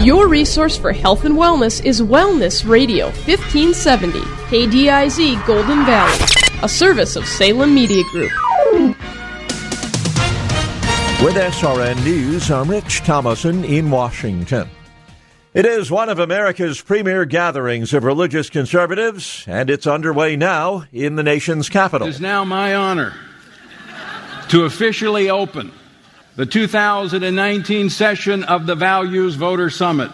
Your resource for health and wellness is Wellness Radio 1570, KDIZ Golden Valley, a service of Salem Media Group. With SRN News, I'm Rich Thomason in Washington. It is one of America's premier gatherings of religious conservatives, and it's underway now in the nation's capital. It is now my honor to officially open the 2019 session of the Values Voter Summit.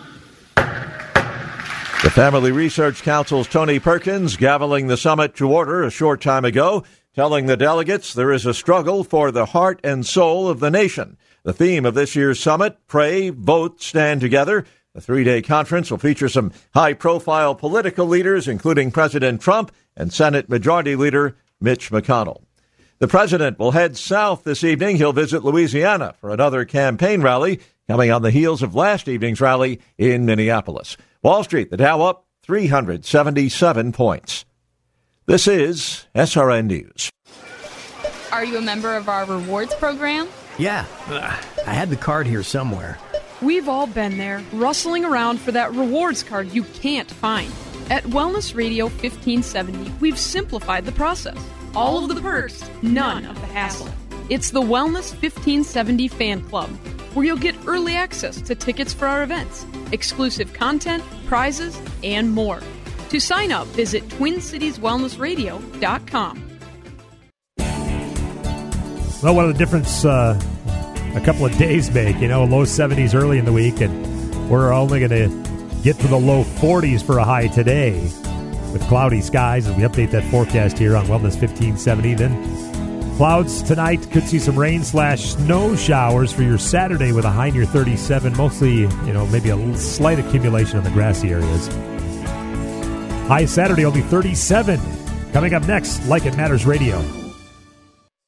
The Family Research Council's Tony Perkins gaveling the summit to order a short time ago, telling the delegates there is a struggle for the heart and soul of the nation. The theme of this year's summit, Pray, Vote, Stand Together. The three day conference will feature some high profile political leaders, including President Trump and Senate Majority Leader Mitch McConnell. The president will head south this evening. He'll visit Louisiana for another campaign rally coming on the heels of last evening's rally in Minneapolis. Wall Street, the Dow up 377 points. This is SRN News. Are you a member of our rewards program? Yeah, I had the card here somewhere. We've all been there, rustling around for that rewards card you can't find. At Wellness Radio 1570, we've simplified the process all of the perks, none of the hassle. It's the Wellness 1570 Fan Club, where you'll get early access to tickets for our events, exclusive content, prizes, and more. To sign up, visit TwinCitiesWellnessRadio.com. Well, what a difference uh, a couple of days make. You know, low 70s early in the week, and we're only going to get to the low 40s for a high today with cloudy skies as we update that forecast here on Wellness 1570. Then clouds tonight could see some rain slash snow showers for your Saturday with a high near 37. Mostly, you know, maybe a slight accumulation on the grassy areas. High Saturday only 37. Coming up next, Like It Matters Radio.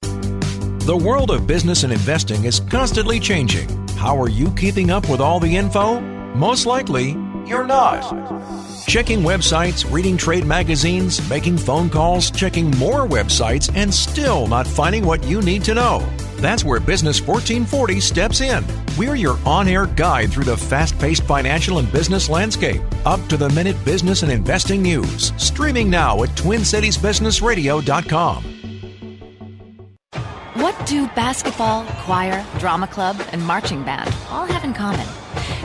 The world of business and investing is constantly changing. How are you keeping up with all the info? Most likely, you're not. Checking websites, reading trade magazines, making phone calls, checking more websites, and still not finding what you need to know. That's where Business 1440 steps in. We're your on air guide through the fast paced financial and business landscape. Up to the minute business and investing news. Streaming now at TwinCitiesBusinessRadio.com. What do basketball, choir, drama club, and marching band all have in common?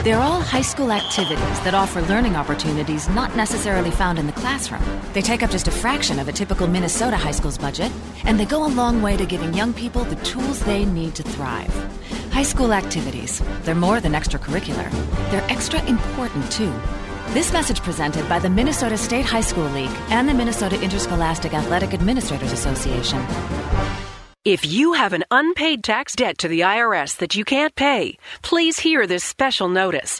They're all high school activities that offer learning opportunities not necessarily found in the classroom. They take up just a fraction of a typical Minnesota high school's budget, and they go a long way to giving young people the tools they need to thrive. High school activities, they're more than extracurricular, they're extra important too. This message presented by the Minnesota State High School League and the Minnesota Interscholastic Athletic Administrators Association. If you have an unpaid tax debt to the IRS that you can't pay, please hear this special notice.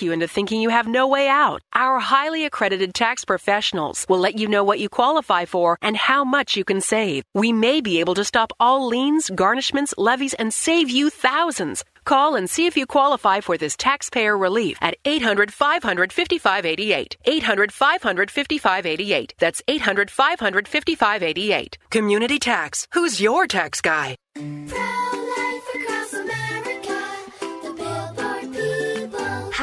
you into thinking you have no way out. Our highly accredited tax professionals will let you know what you qualify for and how much you can save. We may be able to stop all liens, garnishments, levies, and save you thousands. Call and see if you qualify for this taxpayer relief at 800 500 5588. 800 500 5588. That's 800 500 5588. Community Tax. Who's your tax guy?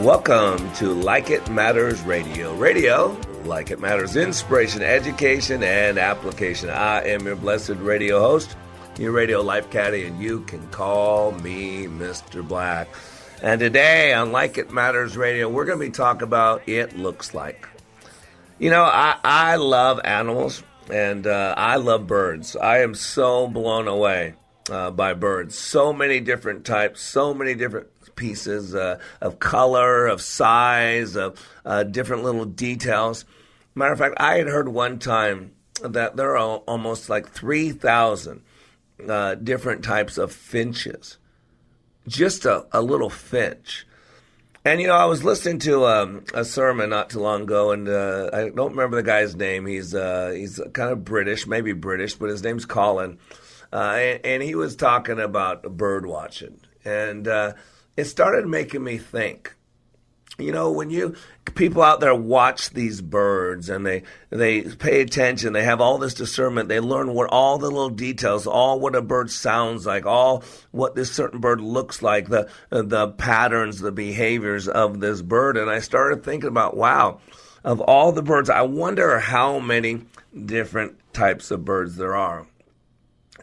Welcome to Like It Matters Radio. Radio, like it matters, inspiration, education, and application. I am your blessed radio host, your radio life caddy, and you can call me Mr. Black. And today on Like It Matters Radio, we're going to be talking about It Looks Like. You know, I, I love animals and uh, I love birds. I am so blown away uh, by birds. So many different types, so many different pieces uh, of color, of size, of uh, different little details. Matter of fact, I had heard one time that there are almost like 3,000 uh, different types of finches. Just a, a little finch. And you know, I was listening to um, a sermon not too long ago, and uh, I don't remember the guy's name. He's uh, he's kind of British, maybe British, but his name's Colin, uh, and, and, he was talking about bird watching, and uh, it started making me think. You know, when you people out there watch these birds and they they pay attention, they have all this discernment, they learn what all the little details, all what a bird sounds like, all what this certain bird looks like, the the patterns, the behaviors of this bird, and I started thinking about wow, of all the birds, I wonder how many different types of birds there are.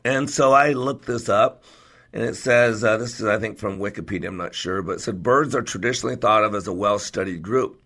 And so I looked this up and it says uh, this is I think from Wikipedia. I'm not sure, but it said birds are traditionally thought of as a well-studied group,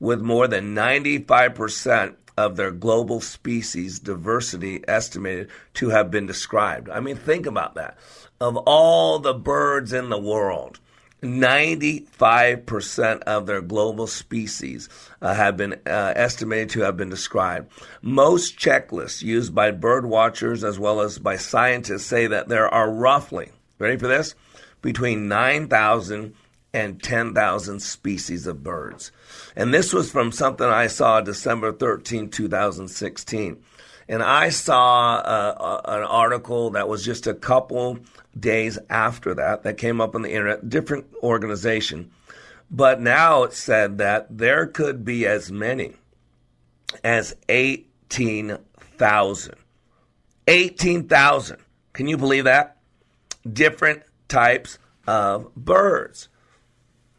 with more than 95 percent of their global species diversity estimated to have been described. I mean, think about that. Of all the birds in the world, 95% of their global species uh, have been uh, estimated to have been described. Most checklists used by bird watchers as well as by scientists say that there are roughly ready for this? Between 9,000 and 10,000 species of birds. And this was from something I saw December 13, 2016. And I saw uh, an article that was just a couple days after that that came up on the internet, different organization. But now it said that there could be as many as 18,000. 18,000. Can you believe that? Different types of birds.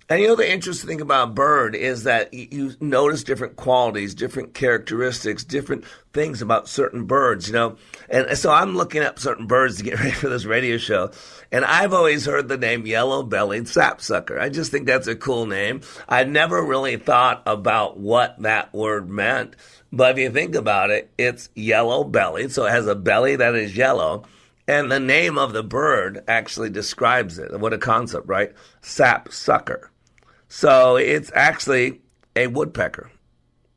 And you know, the interesting thing about bird is that you notice different qualities, different characteristics, different things about certain birds, you know. And so I'm looking up certain birds to get ready for this radio show. And I've always heard the name yellow bellied sapsucker. I just think that's a cool name. I never really thought about what that word meant. But if you think about it, it's yellow bellied. So it has a belly that is yellow and the name of the bird actually describes it. What a concept, right? Sap sucker. So it's actually a woodpecker.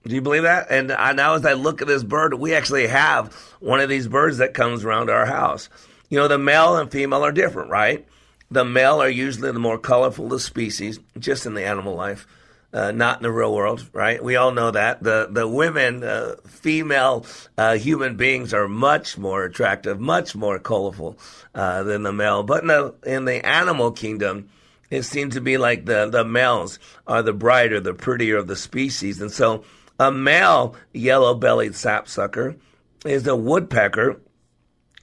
Do you believe that? And now, as I look at this bird, we actually have one of these birds that comes around our house. You know, the male and female are different, right? The male are usually the more colorful of species, just in the animal life uh, not in the real world, right? We all know that the the women, uh, female uh, human beings are much more attractive, much more colorful uh, than the male. But in the in the animal kingdom, it seems to be like the the males are the brighter, the prettier of the species, and so a male yellow-bellied sapsucker is a woodpecker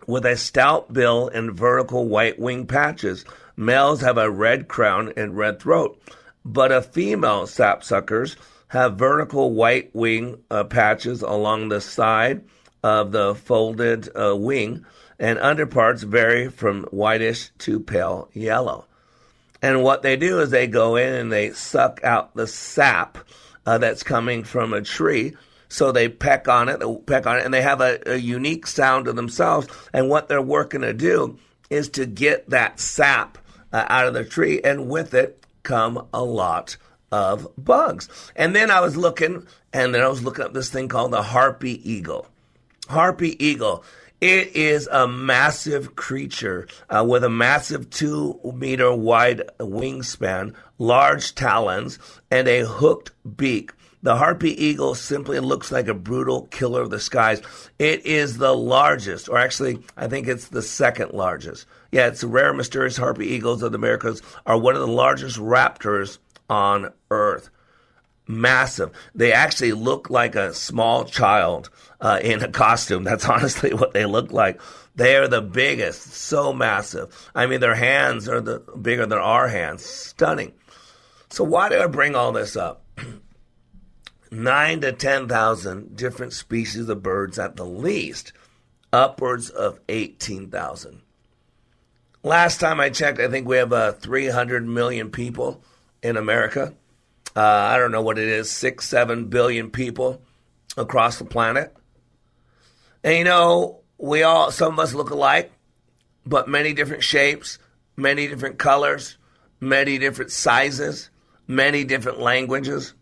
with a stout bill and vertical white wing patches. Males have a red crown and red throat but a female sapsuckers have vertical white wing uh, patches along the side of the folded uh, wing, and underparts vary from whitish to pale yellow. And what they do is they go in and they suck out the sap uh, that's coming from a tree. So they peck on it, peck on it, and they have a, a unique sound to themselves. And what they're working to do is to get that sap uh, out of the tree, and with it come a lot of bugs. And then I was looking, and then I was looking up this thing called the harpy eagle. Harpy eagle. It is a massive creature uh, with a massive two meter wide wingspan, large talons, and a hooked beak. The harpy eagle simply looks like a brutal killer of the skies. It is the largest, or actually, I think it's the second largest. Yeah, it's rare, mysterious harpy eagles of the Americas are one of the largest raptors on Earth. Massive. They actually look like a small child uh, in a costume. That's honestly what they look like. They are the biggest, so massive. I mean, their hands are the bigger than our hands. Stunning. So why do I bring all this up? Nine to ten thousand different species of birds at the least, upwards of eighteen thousand. Last time I checked, I think we have uh, 300 million people in America. Uh, I don't know what it is, six, seven billion people across the planet. And you know, we all, some of us look alike, but many different shapes, many different colors, many different sizes, many different languages.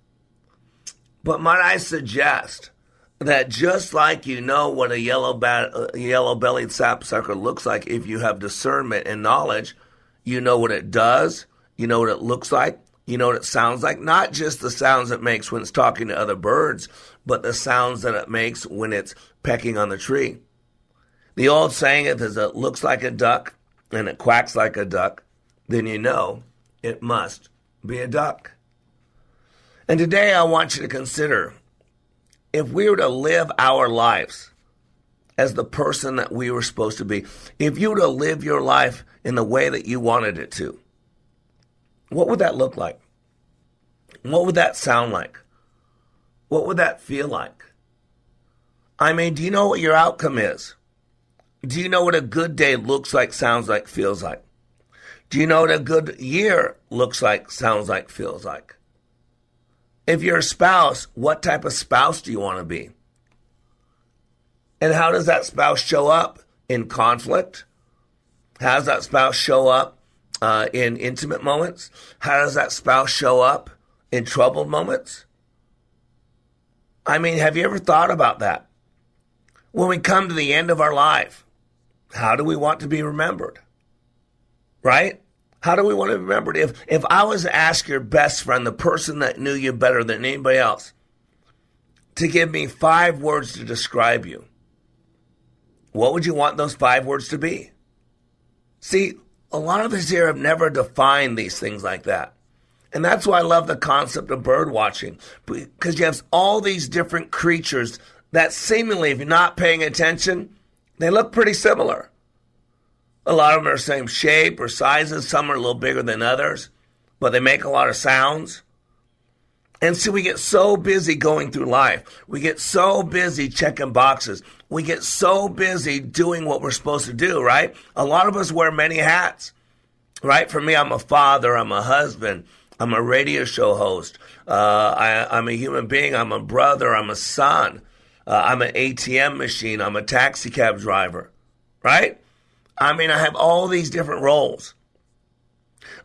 But might I suggest that just like you know what a yellow ba- uh, yellow bellied sapsucker looks like if you have discernment and knowledge, you know what it does, you know what it looks like, you know what it sounds like? Not just the sounds it makes when it's talking to other birds, but the sounds that it makes when it's pecking on the tree. The old saying if it looks like a duck and it quacks like a duck, then you know it must be a duck. And today I want you to consider if we were to live our lives as the person that we were supposed to be, if you were to live your life in the way that you wanted it to, what would that look like? What would that sound like? What would that feel like? I mean, do you know what your outcome is? Do you know what a good day looks like, sounds like, feels like? Do you know what a good year looks like, sounds like, feels like? If you're a spouse, what type of spouse do you want to be? And how does that spouse show up in conflict? How does that spouse show up uh, in intimate moments? How does that spouse show up in troubled moments? I mean, have you ever thought about that? When we come to the end of our life, how do we want to be remembered? Right? How do we want to be remembered? If, if I was to ask your best friend, the person that knew you better than anybody else, to give me five words to describe you, what would you want those five words to be? See, a lot of us here have never defined these things like that. And that's why I love the concept of bird watching because you have all these different creatures that seemingly, if you're not paying attention, they look pretty similar. A lot of them are the same shape or sizes. Some are a little bigger than others, but they make a lot of sounds. And so we get so busy going through life. We get so busy checking boxes. We get so busy doing what we're supposed to do, right? A lot of us wear many hats, right? For me, I'm a father, I'm a husband, I'm a radio show host, uh, I, am a human being, I'm a brother, I'm a son, uh, I'm an ATM machine, I'm a taxi cab driver, right? I mean, I have all these different roles.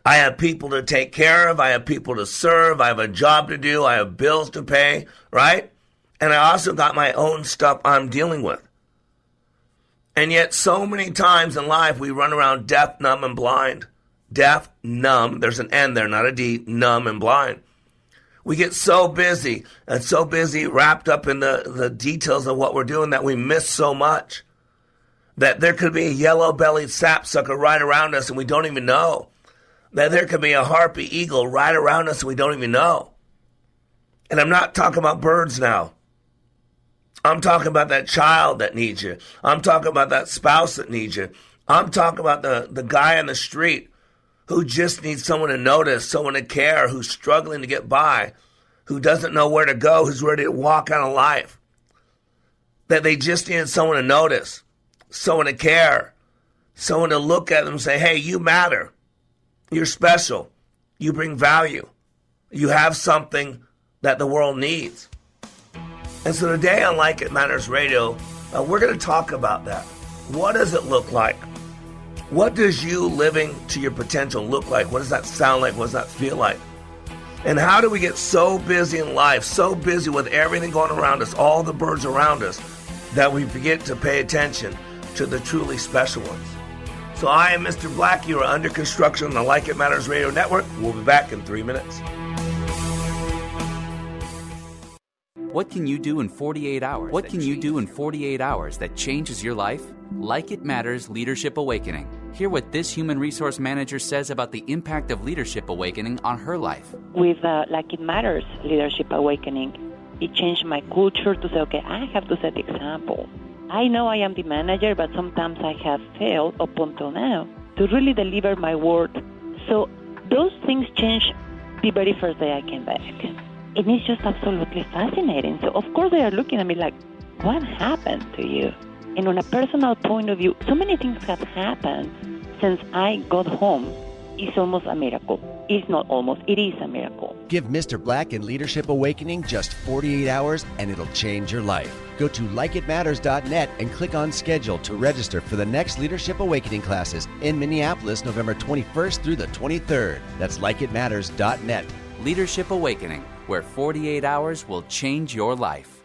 I have people to take care of. I have people to serve. I have a job to do. I have bills to pay, right? And I also got my own stuff I'm dealing with. And yet, so many times in life, we run around deaf, numb, and blind. Deaf, numb, there's an N there, not a D, numb and blind. We get so busy and so busy wrapped up in the, the details of what we're doing that we miss so much. That there could be a yellow bellied sapsucker right around us and we don't even know that there could be a harpy eagle right around us and we don't even know. And I'm not talking about birds now. I'm talking about that child that needs you. I'm talking about that spouse that needs you. I'm talking about the, the guy on the street who just needs someone to notice, someone to care, who's struggling to get by, who doesn't know where to go, who's ready to walk out of life. That they just need someone to notice, someone to care, someone to look at them and say, hey, you matter. You're special. You bring value. You have something that the world needs. And so today on Like It Matters Radio, uh, we're going to talk about that. What does it look like? What does you living to your potential look like? What does that sound like? What does that feel like? And how do we get so busy in life, so busy with everything going around us, all the birds around us, that we forget to pay attention to the truly special ones? So I am Mr. Black. You are under construction on the Like It Matters Radio Network. We'll be back in three minutes. What can you do in 48 hours? What can you do in 48 hours that changes your life? Like It Matters Leadership Awakening. Hear what this human resource manager says about the impact of Leadership Awakening on her life. With uh, Like It Matters Leadership Awakening, it changed my culture to say, okay, I have to set the example. I know I am the manager, but sometimes I have failed up until now to really deliver my word. So those things changed the very first day I came back and it's just absolutely fascinating. So, of course, they are looking at me like, what happened to you? And on a personal point of view, so many things have happened since I got home. It's almost a miracle. It's not almost, it is a miracle. Give Mr. Black and Leadership Awakening just 48 hours and it'll change your life. Go to likeitmatters.net and click on schedule to register for the next Leadership Awakening classes in Minneapolis, November 21st through the 23rd. That's likeitmatters.net. Leadership Awakening, where 48 hours will change your life.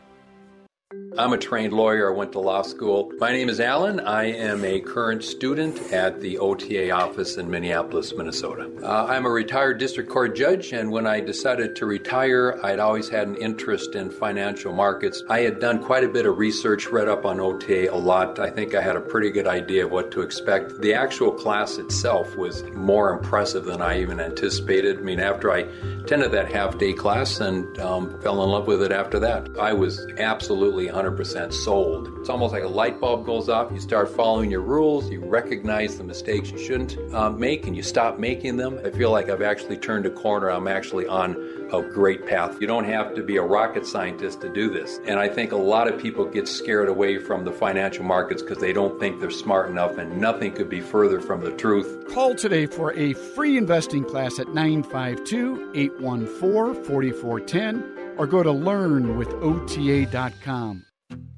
I'm a trained lawyer. I went to law school. My name is Alan. I am a current student at the OTA office in Minneapolis, Minnesota. Uh, I'm a retired district court judge, and when I decided to retire, I'd always had an interest in financial markets. I had done quite a bit of research, read up on OTA a lot. I think I had a pretty good idea of what to expect. The actual class itself was more impressive than I even anticipated. I mean, after I attended that half day class and um, fell in love with it after that, I was absolutely 100% sold. It's almost like a light bulb goes off. You start following your rules, you recognize the mistakes you shouldn't uh, make, and you stop making them. I feel like I've actually turned a corner. I'm actually on a great path. You don't have to be a rocket scientist to do this. And I think a lot of people get scared away from the financial markets because they don't think they're smart enough, and nothing could be further from the truth. Call today for a free investing class at 952 814 4410 or go to learnwithota.com.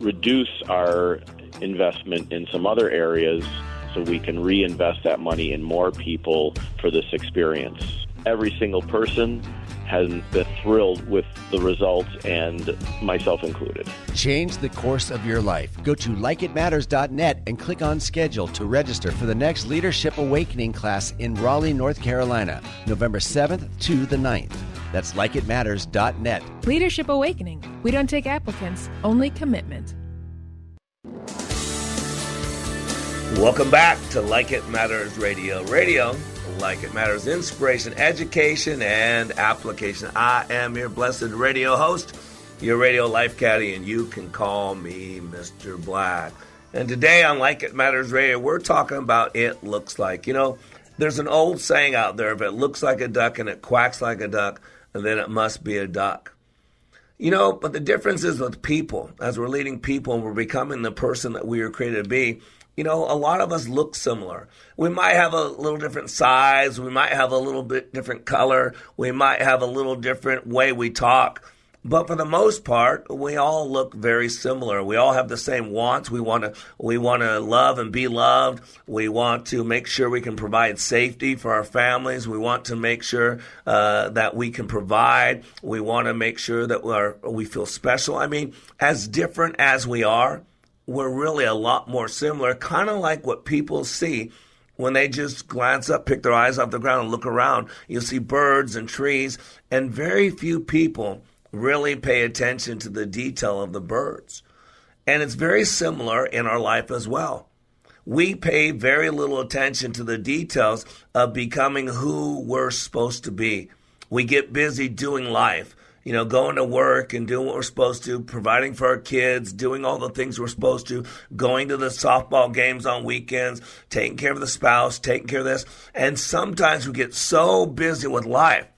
reduce our investment in some other areas so we can reinvest that money in more people for this experience. Every single person has been thrilled with the results, and myself included. Change the course of your life. Go to likeitmatters.net and click on schedule to register for the next Leadership Awakening class in Raleigh, North Carolina, November 7th to the 9th. That's likeitmatters.net. Leadership Awakening. We don't take applicants, only commitment. Welcome back to Like It Matters Radio. Radio, like it matters, inspiration, education, and application. I am your blessed radio host, your radio life caddy, and you can call me Mr. Black. And today on Like It Matters Radio, we're talking about it looks like. You know, there's an old saying out there if it looks like a duck and it quacks like a duck, then it must be a duck. You know, but the difference is with people. As we're leading people and we're becoming the person that we were created to be, you know, a lot of us look similar. We might have a little different size. We might have a little bit different color. We might have a little different way we talk. But for the most part, we all look very similar. We all have the same wants. We want to, we want to love and be loved. We want to make sure we can provide safety for our families. We want to make sure uh, that we can provide. We want to make sure that we are, we feel special. I mean, as different as we are, we're really a lot more similar, kind of like what people see when they just glance up, pick their eyes off the ground, and look around. You'll see birds and trees, and very few people really pay attention to the detail of the birds. And it's very similar in our life as well. We pay very little attention to the details of becoming who we're supposed to be. We get busy doing life, you know, going to work and doing what we're supposed to, providing for our kids, doing all the things we're supposed to, going to the softball games on weekends, taking care of the spouse, taking care of this. And sometimes we get so busy with life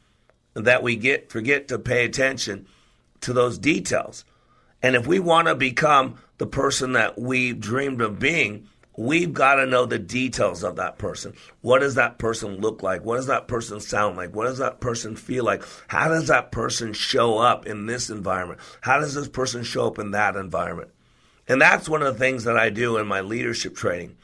that we get forget to pay attention to those details. And if we want to become the person that we dreamed of being, we've got to know the details of that person. What does that person look like? What does that person sound like? What does that person feel like? How does that person show up in this environment? How does this person show up in that environment? And that's one of the things that I do in my leadership training.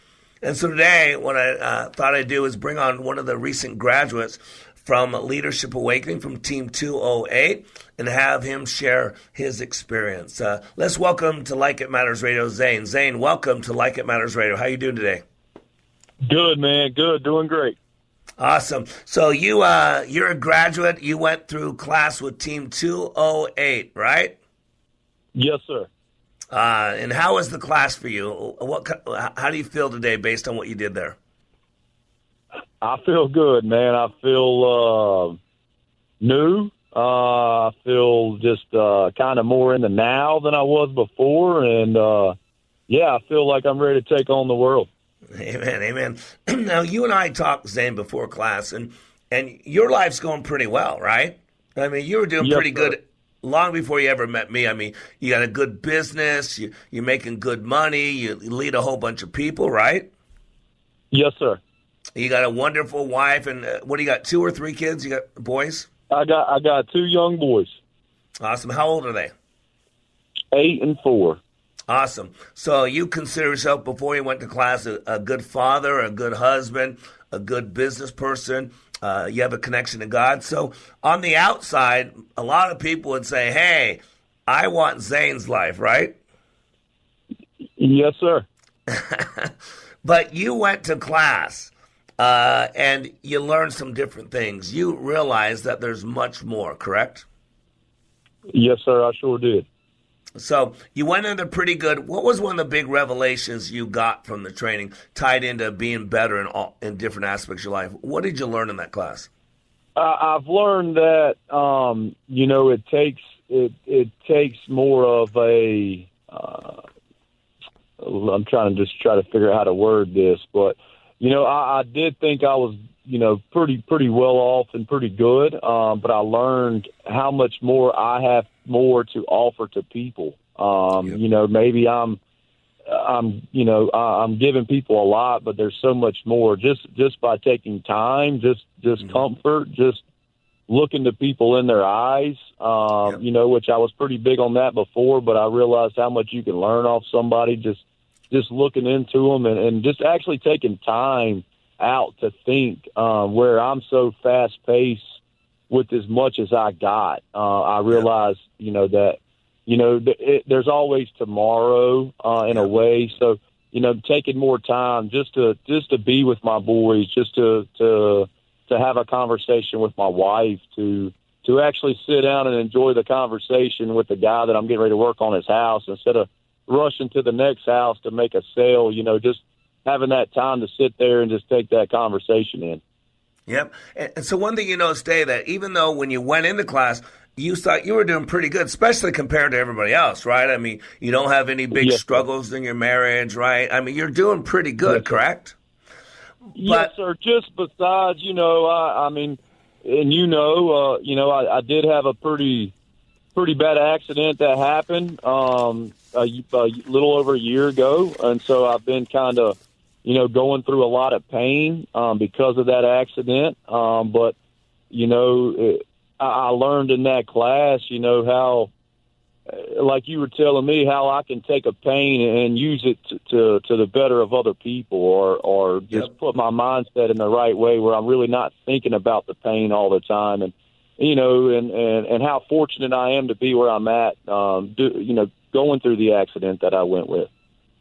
And so today, what I uh, thought I'd do is bring on one of the recent graduates from Leadership Awakening from Team 208 and have him share his experience. Uh, let's welcome to Like It Matters Radio, Zane. Zane, welcome to Like It Matters Radio. How you doing today? Good, man. Good. Doing great. Awesome. So you uh, you're a graduate. You went through class with Team 208, right? Yes, sir. Uh, and how was the class for you? What how do you feel today based on what you did there? I feel good, man. I feel uh, new. Uh, I feel just uh, kind of more in the now than I was before, and uh, yeah, I feel like I'm ready to take on the world. Amen, amen. now you and I talked, Zane, before class, and and your life's going pretty well, right? I mean, you were doing Yes, pretty sir. good long before you ever met me. I mean, you got a good business, you, you're making good money, you lead a whole bunch of people, right? Yes, sir. You got a wonderful wife, and uh, what do you got? Two or three kids? You got boys? I got I got two young boys, Awesome. How old are they? eight and four. Awesome. So you consider yourself before you went to class a, a good father, a good husband, a good business person. Uh, you have a connection to God. So on the outside, a lot of people would say, "Hey, I want Zane's life," right? Yes, sir. But you went to class uh, and you learn some different things. You realize that there's much more, correct? Yes, sir. I sure did. So you went in there pretty good. What was one of the big revelations you got from the training tied into being better in all in different aspects of your life? What did you learn in that class? I, I've learned that um, you know it takes it it takes more of a. Uh, I'm trying to just try to figure out how to word this, but you know I, I did think I was you know pretty pretty well off and pretty good, um, but I learned how much more I have more to offer to people. Um, You know maybe I'm I'm you know I- I'm giving people a lot, but there's so much more just just by taking time, just just comfort, just looking to people in their eyes. Um, You know, which I was pretty big on that before, but I realized how much you can learn off somebody just just looking into them and, and just actually taking time out to think. Um, where I'm so fast paced with as much as I got, uh, I realized you know that you know, th- it, there's always tomorrow uh, in a way. So, you know, taking more time just to just to be with my boys, just to to to have a conversation with my wife, to to actually sit down and enjoy the conversation with the guy that I'm getting ready to work on his house instead of rushing to the next house to make a sale. You know, just having that time to sit there and just take that conversation in. Yep. And, so one thing you noticed today that even though when you went into class, you thought you were doing pretty good, especially compared to everybody else, right? I mean, you don't have any big Yes. struggles in your marriage, right? I mean, you're doing pretty good, Yes. correct? yes, sir. Just besides, you know, I, I mean, and you know, uh, you know, I, I did have a pretty, pretty bad accident that happened um, a, a little over a year ago, and so I've been kind of, you know, going through a lot of pain um, because of that accident. Um, but you know, it, I, I learned in that class, you know, how uh, like you were telling me how I can take a pain and use it to to, to the better of other people, or or just put my mindset in the right way where I'm really not thinking about the pain all the time, and you know, and and and how fortunate I am to be where I'm at, um, do, you know, going through the accident that I went with.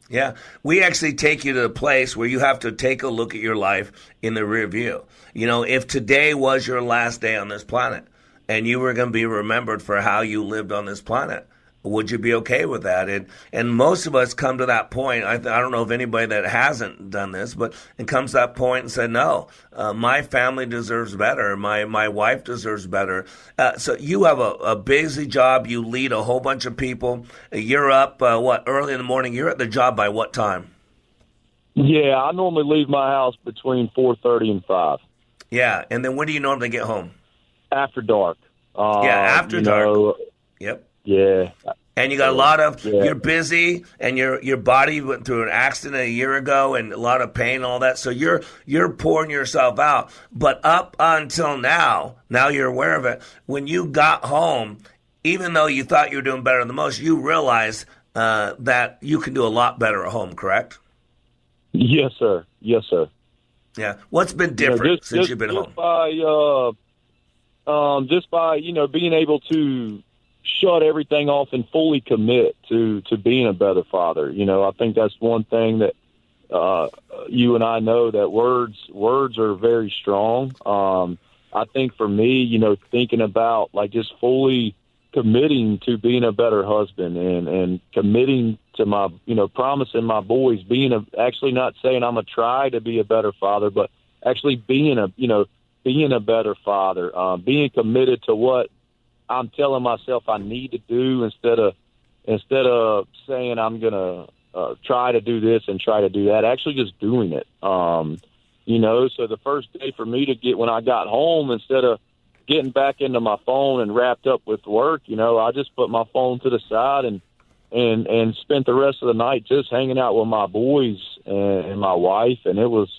Yeah, we actually take you to the place where you have to take a look at your life in the rear view. You know, if today was your last day on this planet, and you were going to be remembered for how you lived on this planet. Would you be okay with that? And and most of us come to that point. I, I don't know of anybody that hasn't done this, but it comes to that point and said, "No, uh, my family deserves better. My my wife deserves better." Uh, so you have a, a busy job. You lead a whole bunch of people. You're up uh, what early in the morning. You're at the job by what time? Yeah, I normally leave my house between four thirty and five. Yeah, and then when do you normally get home? After dark. Uh, yeah, after dark. know, Yep. Yeah. And you got a lot of Yeah. you're busy and your your body went through an accident a year ago and a lot of pain and all that. So you're you're pouring yourself out. But up until now, now you're aware of it. When you got home, even though you thought you were doing better than most, you realized uh, that you can do a lot better at home, correct? Yes, sir. Yes, sir. Yeah. What's been different just- since just- you've been just home? By, uh, um, just by you know being able to shut everything off and fully commit to to being a better father. You know, I think that's one thing that uh, you and I know that words words are very strong. Um, I think for me, you know, thinking about like just fully committing to being a better husband and and committing to my you know promising my boys being a actually not saying I'm gonna try to be a better father, but actually being a you know being a better father, uh, being committed to what I'm telling myself I need to do instead of instead of saying I'm gonna uh, try to do this and try to do that. Actually, just doing it. Um, you know, so the first day for me to get when I got home, instead of getting back into my phone and wrapped up with work, you know, I just put my phone to the side and and and spent the rest of the night just hanging out with my boys and, and my wife, and it was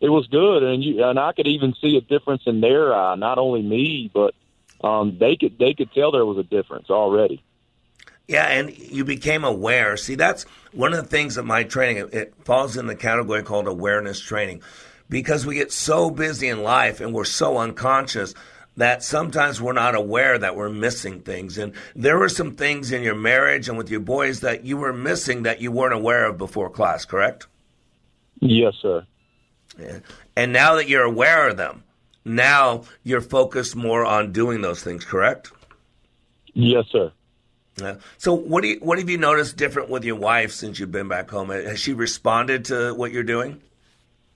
it was good, and you and I could even see a difference in their eye, not only me, but um, they could they could tell there was a difference already. Yeah, and you became aware. See, that's one of the things of my training. It, it falls in the category called awareness training because we get so busy in life and we're so unconscious that sometimes we're not aware that we're missing things. And there were some things in your marriage and with your boys that you were missing that you weren't aware of before class, correct? Yes, sir. Yeah. And now that you're aware of them, now you're focused more on doing those things, correct? Yes, sir. Yeah. So what do you, what have you noticed different with your wife since you've been back home? Has she responded to what you're doing?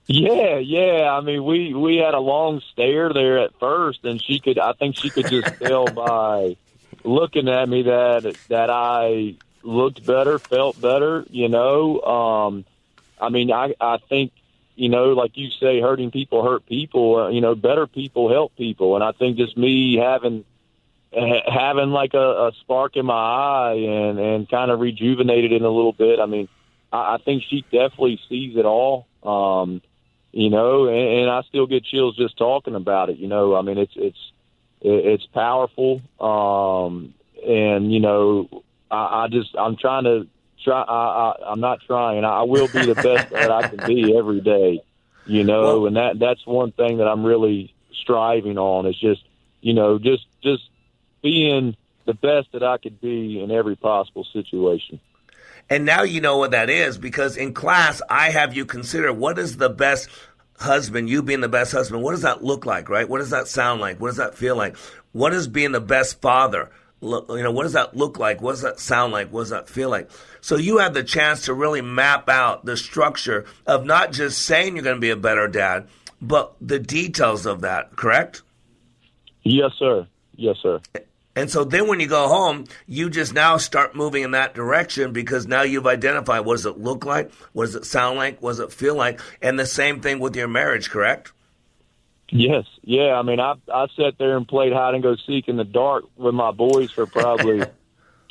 Yeah, yeah. I mean, we we had a long stare there at first, and she could. I think she could just tell by looking at me that that I looked better, felt better. You know, um, I mean, I I think you know, like you say, hurting people hurt people. Uh, you know, better people help people, and I think just me having ha- having like a, a spark in my eye and and kind of rejuvenated it a little bit. I mean, I, I think she definitely sees it all. Um, you know, and, and I still get chills just talking about it. You know, I mean, it's it's it's powerful, um, and you know, I, I just I'm trying to try. I, I, I'm not trying. I will be the best that I can be every day. You know, and that that's one thing that I'm really striving on is just you know just just being the best that I could be in every possible situation. And now you know what that is because in class I have you consider what is the best husband, you being the best husband, what does that look like, right? What does that sound like? What does that feel like? What is being the best father? Look, you know, what does that look like? What does that sound like? What does that feel like? So you have the chance to really map out the structure of not just saying you're going to be a better dad, but the details of that, correct? Yes, sir. Yes, sir. And so then when you go home, you just now start moving in that direction because now you've identified what does it look like? What does it sound like? What does it feel like? And the same thing with your marriage, correct? Yes, yeah. I mean, I I sat there and played hide and go seek in the dark with my boys for probably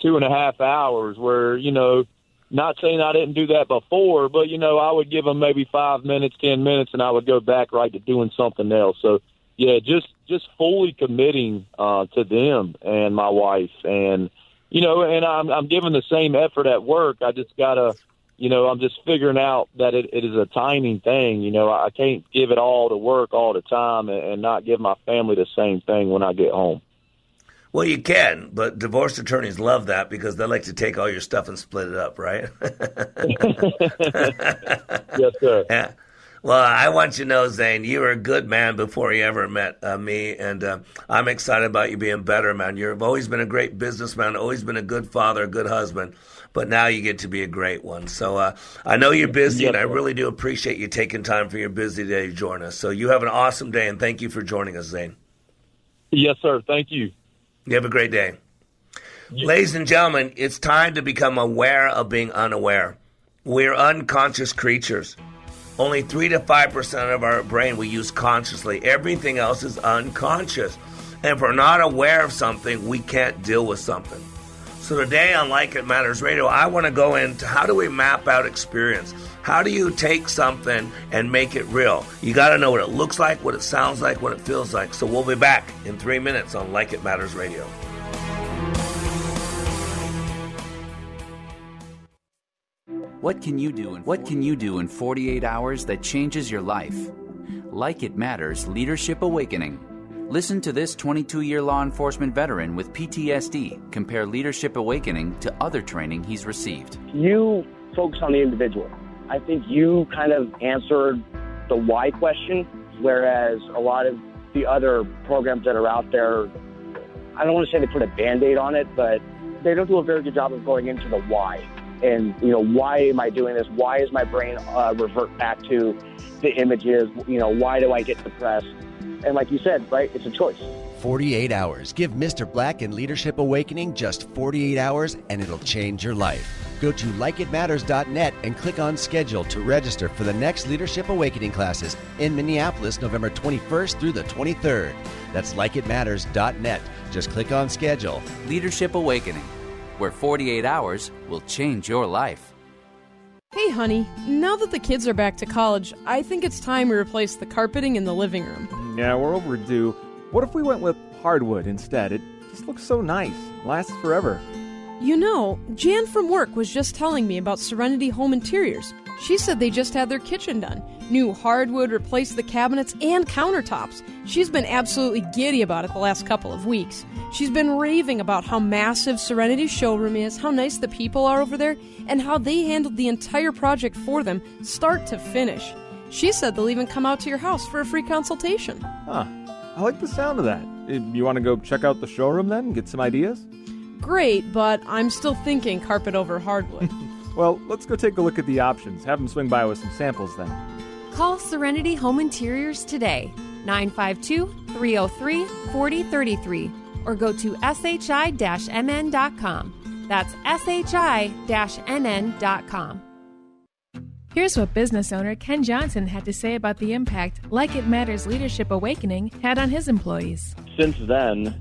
two and a half hours. Where you know, not saying I didn't do that before, but you know, I would give them maybe five minutes, ten minutes, and I would go back right to doing something else. So yeah, just just fully committing uh, to them and my wife, and you know, and I'm I'm giving the same effort at work. I just gotta you know, I'm just figuring out that it, it is a timing thing. You know, I can't give it all to work all the time and, and not give my family the same thing when I get home. Well, you can, but divorce attorneys love that because they like to take all your stuff and split it up, right? yes, sir. Yeah. Well, I want you to know, Zane, you were a good man before you ever met uh, me, and uh, I'm excited about you being better, man. You've always been a great businessman, always been a good father, a good husband, but now you get to be a great one. So uh, I know you're busy, and I really do appreciate you taking time for your busy day to join us. So you have an awesome day, and thank you for joining us, Zane. Yes, sir. Thank you. You have a great day. Ladies and gentlemen, it's time to become aware of being unaware. We're unconscious creatures. Only 3 to 5% of our brain we use consciously. Everything else is unconscious. And if we're not aware of something, we can't deal with something. So today on Like It Matters Radio, I want to go into how do we map out experience? How do you take something and make it real? You got to know what it looks like, what it sounds like, what it feels like. So we'll be back in three minutes on Like It Matters Radio. What can you do in what can you do in 48 hours that changes your life? Like It Matters Leadership Awakening. Listen to this 22-year law enforcement veteran with PTSD compare Leadership Awakening to other training he's received. You focus on the individual. I think you kind of answered the why question, whereas a lot of the other programs that are out there, I don't want to say they put a band aid on it, but they don't do a very good job of going into the why and you know why am I doing this? Why is my brain uh, revert back to the images? You know why do I get depressed? And like you said, right, it's a choice. 48 hours. Give Mr. Black and Leadership Awakening just 48 hours and it'll change your life. Go to likeitmatters.net and click on schedule to register for the next Leadership Awakening classes in Minneapolis November 21st through the 23rd. That's likeitmatters.net. Just click on schedule. Leadership Awakening, where 48 hours will change your life. Hey, honey, now that the kids are back to college, I think it's time we replace the carpeting in the living room. Yeah, we're overdue. What if we went with hardwood instead? It just looks so nice, lasts forever. You know, Jan from work was just telling me about Serenity Home Interiors. She said they just had their kitchen done. New hardwood replaced the cabinets and countertops. She's been absolutely giddy about it the last couple of weeks. She's been raving about how massive Serenity's showroom is, how nice the people are over there, and how they handled the entire project for them, start to finish. She said they'll even come out to your house for a free consultation. Huh. I like the sound of that. Uh, You want to go check out the showroom then get some ideas? Great, but I'm still thinking carpet over hardwood. Well, let's go take a look at the options. Have them swing by with some samples then. Call Serenity Home Interiors today, 952 303 4033, or go to shi mn.com. That's shi mn.com. Here's what business owner Ken Johnson had to say about the impact Like It Matters Leadership Awakening had on his employees. Since then,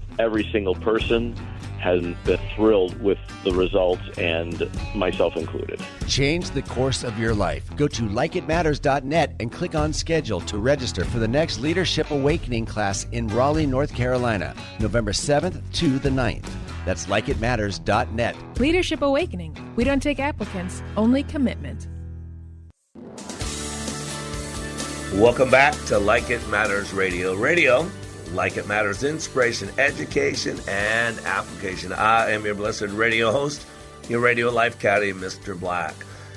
Every single person has been thrilled with the results, and myself included. Change the course of your life. Go to likeitmatters.net and click on schedule to register for the next Leadership Awakening class in Raleigh, North Carolina, November 7th to the 9th. That's likeitmatters.net. Leadership Awakening. We don't take applicants, only commitment. Welcome back to Like It Matters Radio. Radio, like it matters, inspiration, education, and application. I am your blessed radio host, your radio life caddy, Mr. Black.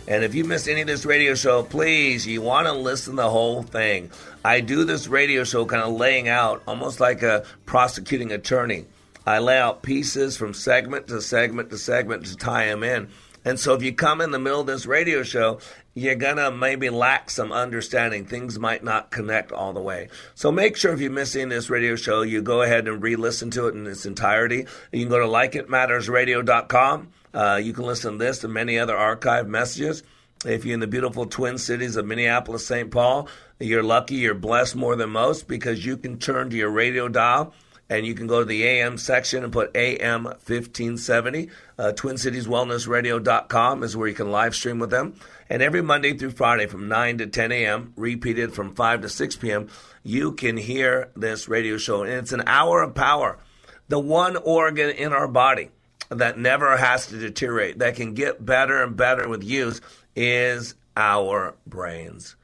And if you missed any of this radio show, please, you want to listen the whole thing. I do this radio show kind of laying out almost like a prosecuting attorney. I lay out pieces from segment to segment to segment to tie them in. And so if you come in the middle of this radio show, you're going to maybe lack some understanding. Things might not connect all the way. So make sure if you're missing this radio show, you go ahead and re listen to it in its entirety. You can go to likeitmattersradio.com. Uh, you can listen to this and many other archive messages. If you're in the beautiful twin cities of Minneapolis, St. Paul, you're lucky, you're blessed more than most because you can turn to your radio dial and you can go to the AM section and put AM 1570. Uh, TwinCitiesWellnessRadio.com is where you can live stream with them. And every Monday through Friday from 9 to 10 a.m., repeated from 5 to 6 p.m., you can hear this radio show. And it's an hour of power. The one organ in our body that never has to deteriorate, that can get better and better with use, is our brains.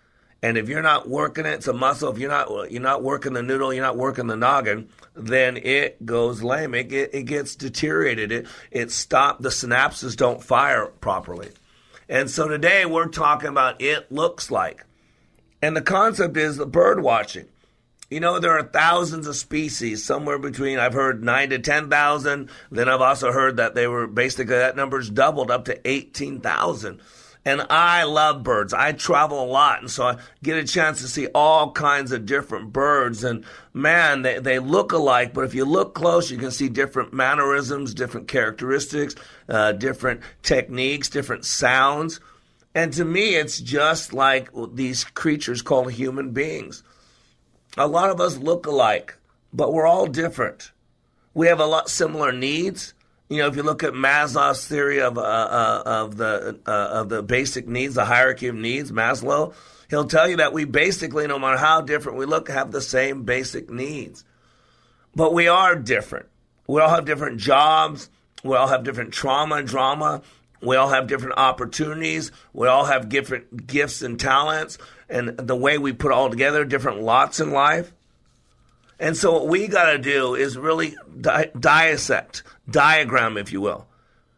And if you're not working it, it's a muscle. If you're not you're not working the noodle, you're not working the noggin, then it goes lame. It, it, it gets deteriorated. It it stopped. The synapses don't fire properly. And so today we're talking about it looks like, and the concept is the bird watching. You know, there are thousands of species, somewhere between, I've heard nine to 10,000. Then I've also heard that they were basically, that number's doubled up to 18,000. And I love birds. I travel a lot, and so I get a chance to see all kinds of different birds. And man, they, they look alike, but if you look close, you can see different mannerisms, different characteristics, uh, different techniques, different sounds. And to me, it's just like these creatures called human beings. A lot of us look alike, but we're all different. We have a lot similar needs. You know, if you look at Maslow's theory of uh, uh, of the uh, of the basic needs, the hierarchy of needs, Maslow, he'll tell you that we basically, no matter how different we look, have the same basic needs. But we are different. We all have different jobs. We all have different trauma and drama. We all have different opportunities. We all have different gifts and talents, and the way we put all together, different lots in life. And so, what we got to do is really di- dissect, diagram, if you will.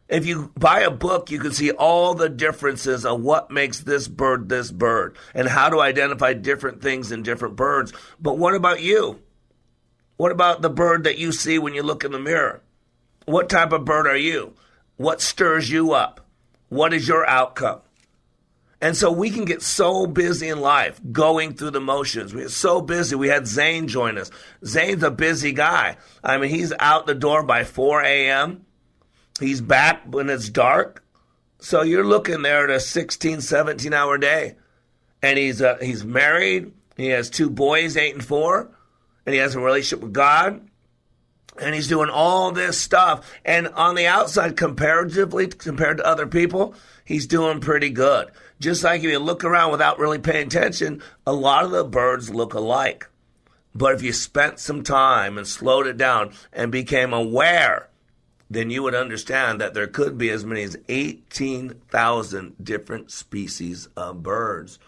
If you buy a book, you can see all the differences of what makes this bird this bird and how to identify different things in different birds. But what about you? What about the bird that you see when you look in the mirror? What type of bird are you? What stirs you up? What is your outcome? And so we can get so busy in life going through the motions. We're so busy. We had Zane join us. Zane's a busy guy. I mean, he's out the door by 4 a.m. He's back when it's dark. So you're looking there at a 16, 17 hour day. And he's, uh, he's married. He has two boys, eight and four. And he has a relationship with God. And he's doing all this stuff. And on the outside, comparatively, compared to other people, he's doing pretty good. Just like if you look around without really paying attention, a lot of the birds look alike. But if you spent some time and slowed it down and became aware, then you would understand that there could be as many as 18,000 different species of birds.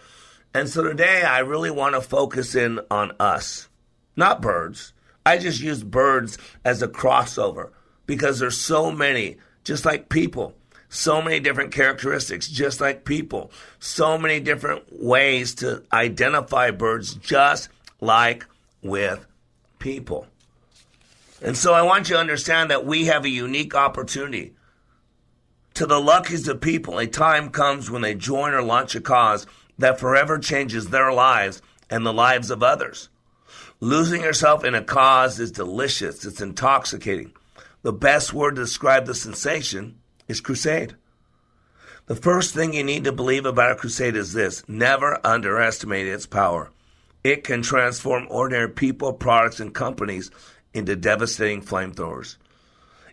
And so today I really want to focus in on us, not birds. I just use birds as a crossover because there's so many, just like people so many different characteristics, just like people, so many different ways to identify birds, just like with people. And so I want you to understand that we have a unique opportunity. To the luckiest of people, a time comes when they join or launch a cause that forever changes their lives and the lives of others. Losing yourself in a cause is delicious, it's intoxicating. The best word to describe the sensation is crusade. The first thing you need to believe about a crusade is this never underestimate its power. It can transform ordinary people, products, and companies into devastating flamethrowers.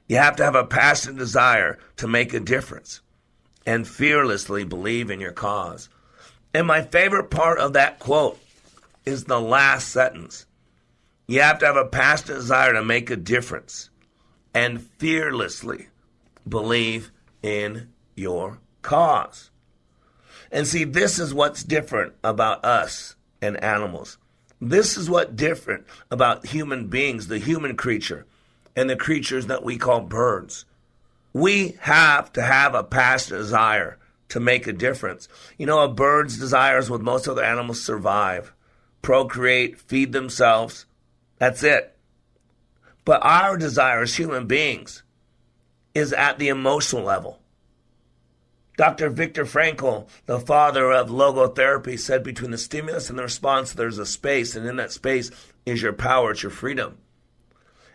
You have to have a passionate desire to make a difference and fearlessly believe in your cause. And my favorite part of that quote is the last sentence. You have to have a passionate desire to make a difference and fearlessly believe in your cause. And see, this is what's different about us and animals. This is what different about human beings, the human creature, and the creatures that we call birds. We have to have a passionate desire to make a difference. You know, a bird's desires with most other animals survive, procreate, feed themselves. That's it. But our desire as human beings is at the emotional level. Dr. Viktor Frankl, the father of logotherapy, said between the stimulus and the response, there's a space, and in that space is your power, it's your freedom.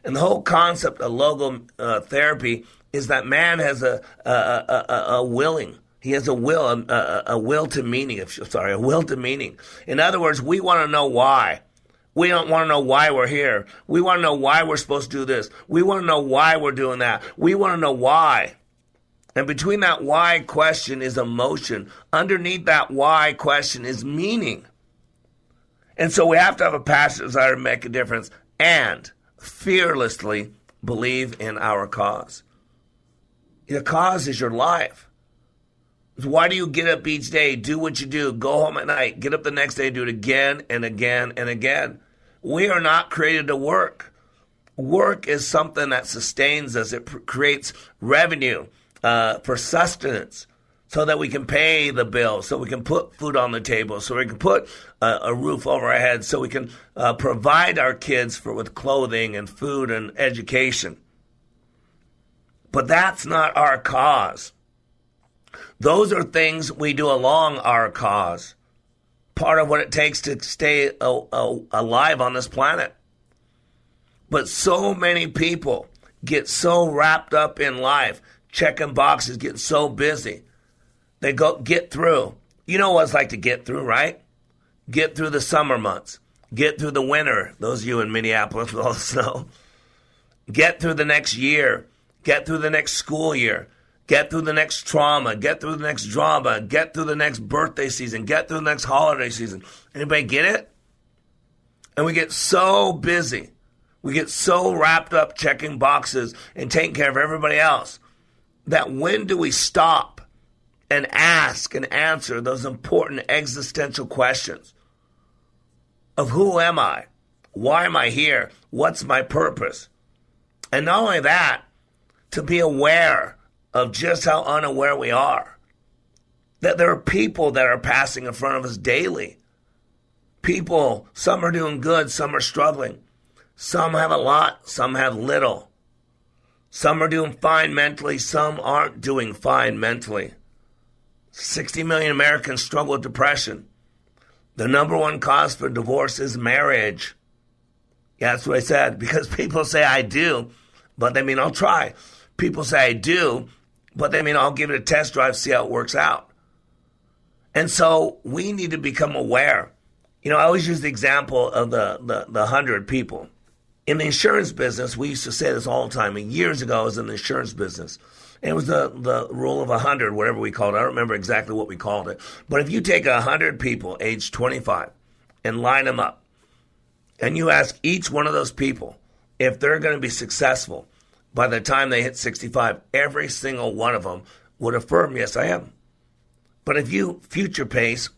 And the whole concept of logotherapy is that man has a, a, a, a willing, he has a will, a, will to meaning. Sorry, a will to meaning. In other words, we want to know why. We don't want to know why we're here. We want to know why we're supposed to do this. We want to know why we're doing that. We want to know why. And between that why question is emotion. Underneath that why question is meaning. And so we have to have a passionate desire to make a difference and fearlessly believe in our cause. The cause is your life. Why do you get up each day, do what you do, go home at night, get up the next day, do it again and again and again? We are not created to work. Work is something that sustains us, it pr- creates revenue uh, for sustenance so that we can pay the bills, so we can put food on the table, so we can put uh, a roof over our heads, so we can uh, provide our kids for with clothing and food and education. But that's not our cause. Those are things we do along our cause. Part of what it takes to stay a, a, alive on this planet. But so many people get so wrapped up in life, checking boxes, getting so busy. They go get through. You know what it's like to get through, right? Get through the summer months. Get through the winter. Those of you in Minneapolis with all the snow. Get through the next year. Get through the next school year. Get through the next trauma. Get through the next drama. Get through the next birthday season. Get through the next holiday season. Anybody get it? And we get so busy. We get so wrapped up checking boxes and taking care of everybody else that when do we stop and ask and answer those important existential questions of who am I? Why am I here? What's my purpose? And not only that, to be aware of just how unaware we are. That there are people that are passing in front of us daily. People, some are doing good, some are struggling. Some have a lot, some have little. Some are doing fine mentally, some aren't doing fine mentally. 60 million Americans struggle with depression. The number one cause for divorce is marriage. Yeah, that's what I said. Because people say I do, but they mean I'll try. People say I do, but they mean I'll give it a test drive, see how it works out. And so we need to become aware. You know, I always use the example of the, the, the 100 people. In the insurance business, we used to say this all the time. And years ago, I was in the insurance business. And it was the, the rule of 100, whatever we called it. I don't remember exactly what we called it. But if you take 100 people aged 25 and line them up, and you ask each one of those people if they're going to be successful by the time they hit 65, every single one of them would affirm, yes, I am. But if you future pace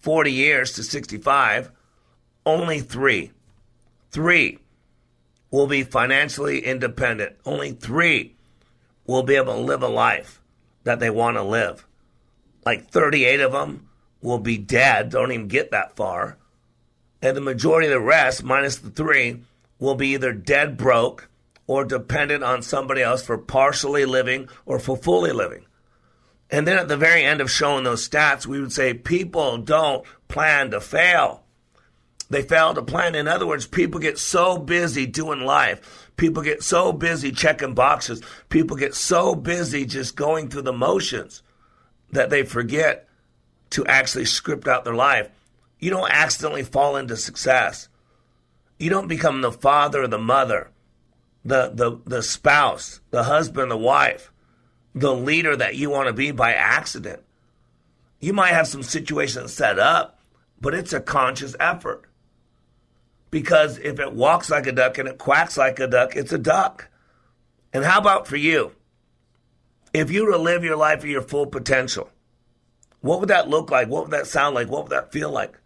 40 years to 65, only three, three will be financially independent. Only three will be able to live a life that they want to live. Like 38 of them will be dead, don't even get that far. And the majority of the rest, minus the three, will be either dead broke or dependent on somebody else for partially living or for fully living. And then at the very end of showing those stats, we would say people don't plan to fail. They fail to plan. In other words, people get so busy doing life. People get so busy checking boxes. People get so busy just going through the motions that they forget to actually script out their life. You don't accidentally fall into success. You don't become the father or the mother, the, the, the spouse, the husband, the wife, the leader that you want to be by accident. You might have some situations set up, but it's a conscious effort. Because if it walks like a duck and it quacks like a duck, it's a duck. And how about for you? If you were to live your life at your full potential, what would that look like? What would that sound like? What would that feel like?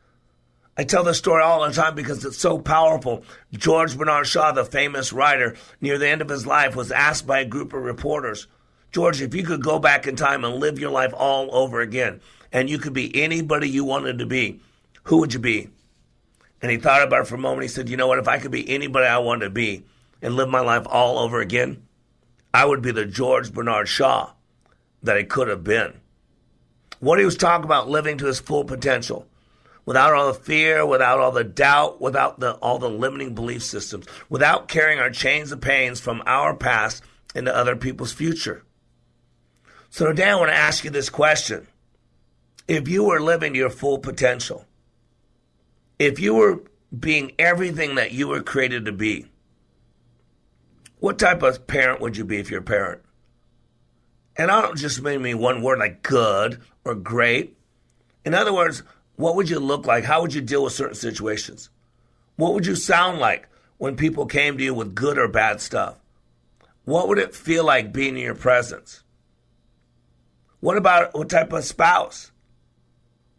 I tell this story all the time because it's so powerful. George Bernard Shaw, the famous writer, near the end of his life, was asked by a group of reporters, George, if you could go back in time and live your life all over again, and you could be anybody you wanted to be, who would you be? And he thought about it for a moment. He said, You know what? If I could be anybody I wanted to be and live my life all over again, I would be the George Bernard Shaw that I could have been. What he was talking about living to his full potential without all the fear, without all the doubt, without the, all the limiting belief systems, without carrying our chains of pains from our past into other people's future. So today I want to ask you this question. If you were living your full potential, if you were being everything that you were created to be? What type of parent would you be if you're a parent? And I don't just mean one word like good or great. In other words, what would you look like? How would you deal with certain situations? What would you sound like when people came to you with good or bad stuff? What would it feel like being in your presence? What about what type of spouse?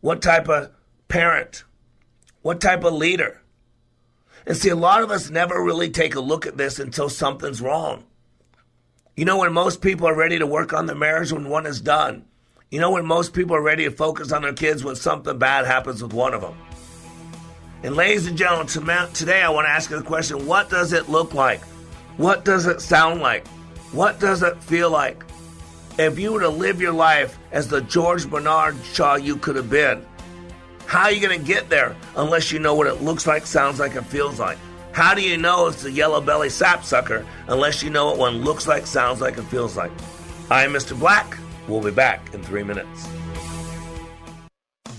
What type of parent? What type of leader? And see, a lot of us never really take a look at this until something's wrong. You know, when most people are ready to work on their marriage when one is done. You know, when most people are ready to focus on their kids when something bad happens with one of them. And, ladies and gentlemen, today I want to ask you the question what does it look like? What does it sound like? What does it feel like? If you were to live your life as the George Bernard Shaw you could have been, how are you going to get there unless you know what it looks like, sounds like, and feels like? How do you know it's a yellow belly sapsucker unless you know what one looks like, sounds like, and feels like? I'm Mr. Black. We'll be back in three minutes.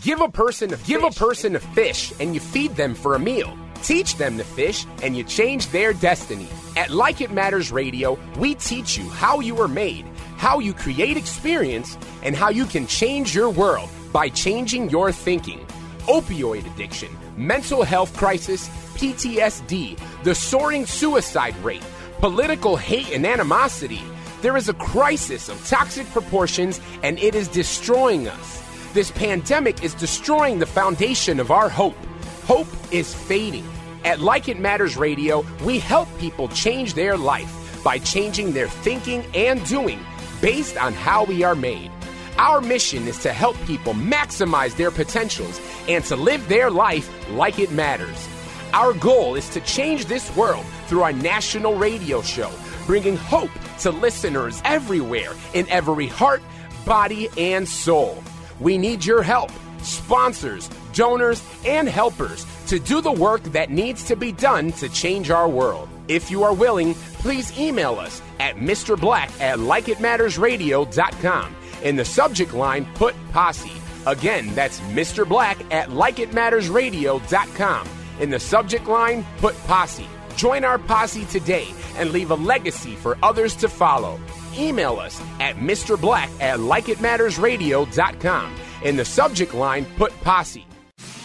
Give a person a give a person a fish and you feed them for a meal. Teach them to fish and you change their destiny. At Like It Matters Radio, we teach you how you were made, how you create experience, and how you can change your world by changing your thinking. Opioid addiction, mental health crisis, PTSD, the soaring suicide rate, political hate and animosity. There is a crisis of toxic proportions and it is destroying us. This pandemic is destroying the foundation of our hope. Hope is fading. At Like It Matters Radio, we help people change their life by changing their thinking and doing based on how we are made. Our mission is to help people maximize their potentials and to live their life like it matters. Our goal is to change this world through our national radio show, bringing hope to listeners everywhere in every heart, body, and soul. We need your help, sponsors, donors, and helpers to do the work that needs to be done to change our world. If you are willing, please email us at Mr. Black at likeitmattersradio.com. In the subject line, put posse. Again, that's Mr. Black at likeitmattersradio.com. In the subject line, put posse. Join our posse today and leave a legacy for others to follow. Email us at Mr. Black at likeitmattersradio.com. In the subject line, put posse.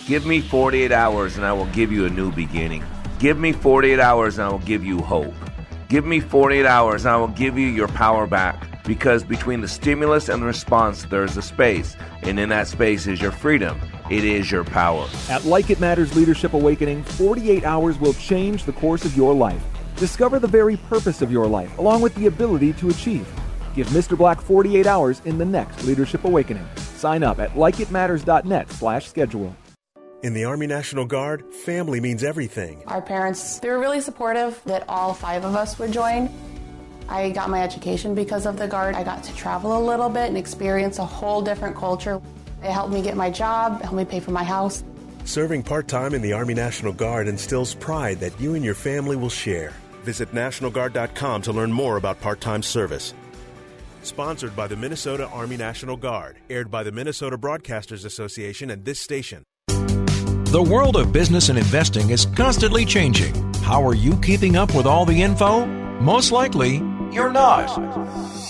Give me 48 hours and I will give you a new beginning. Give me 48 hours and I will give you hope. Give me 48 hours and I will give you your power back. Because between the stimulus and the response, there is a space. And in that space is your freedom. It is your power. At Like It Matters Leadership Awakening, 48 hours will change the course of your life. Discover the very purpose of your life, along with the ability to achieve. Give Mr. Black 48 hours in the next Leadership Awakening. Sign up at likeitmatters.net slash schedule. In the Army National Guard, family means everything. Our parents, they were really supportive that all five of us would join. I got my education because of the Guard. I got to travel a little bit and experience a whole different culture. It helped me get my job, helped me pay for my house. Serving part time in the Army National Guard instills pride that you and your family will share. Visit NationalGuard.com to learn more about part time service. Sponsored by the Minnesota Army National Guard, aired by the Minnesota Broadcasters Association and this station. The world of business and investing is constantly changing. How are you keeping up with all the info? Most likely, you're not.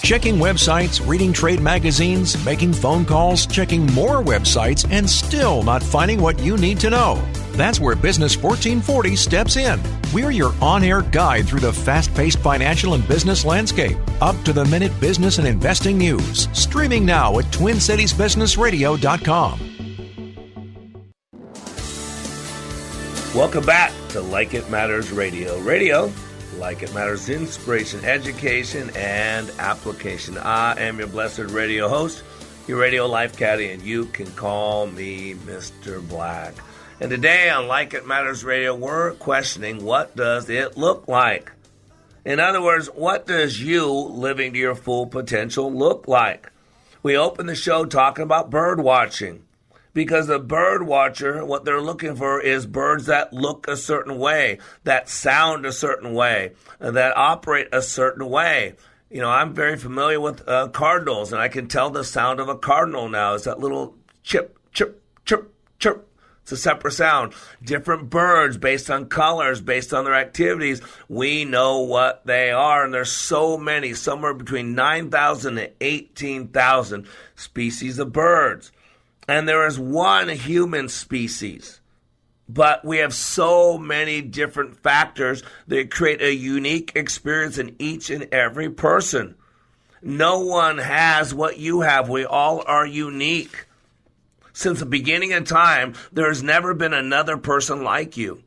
Checking websites, reading trade magazines, making phone calls, checking more websites, and still not finding what you need to know. That's where Business 1440 steps in. We're your on air guide through the fast paced financial and business landscape. Up to the minute business and investing news. Streaming now at TwinCitiesBusinessRadio.com. Welcome back to Like It Matters Radio. Radio, like it matters, inspiration, education, and application. I am your blessed radio host, your radio life caddy, and you can call me Mr. Black. And today on Like It Matters Radio, we're questioning what does it look like? In other words, what does you living to your full potential look like? We open the show talking about bird watching because the bird watcher, what they're looking for is birds that look a certain way, that sound a certain way, that operate a certain way. You know, I'm very familiar with uh, cardinals, and I can tell the sound of a cardinal now. It's that little chip, chip, chip, chip. It's a separate sound. Different birds, based on colors, based on their activities, we know what they are. And there's so many, somewhere between 9,000 and 18,000 species of birds. And there is one human species. But we have so many different factors that create a unique experience in each and every person. No one has what you have. We all are unique. Since the beginning of time, there has never been another person like you.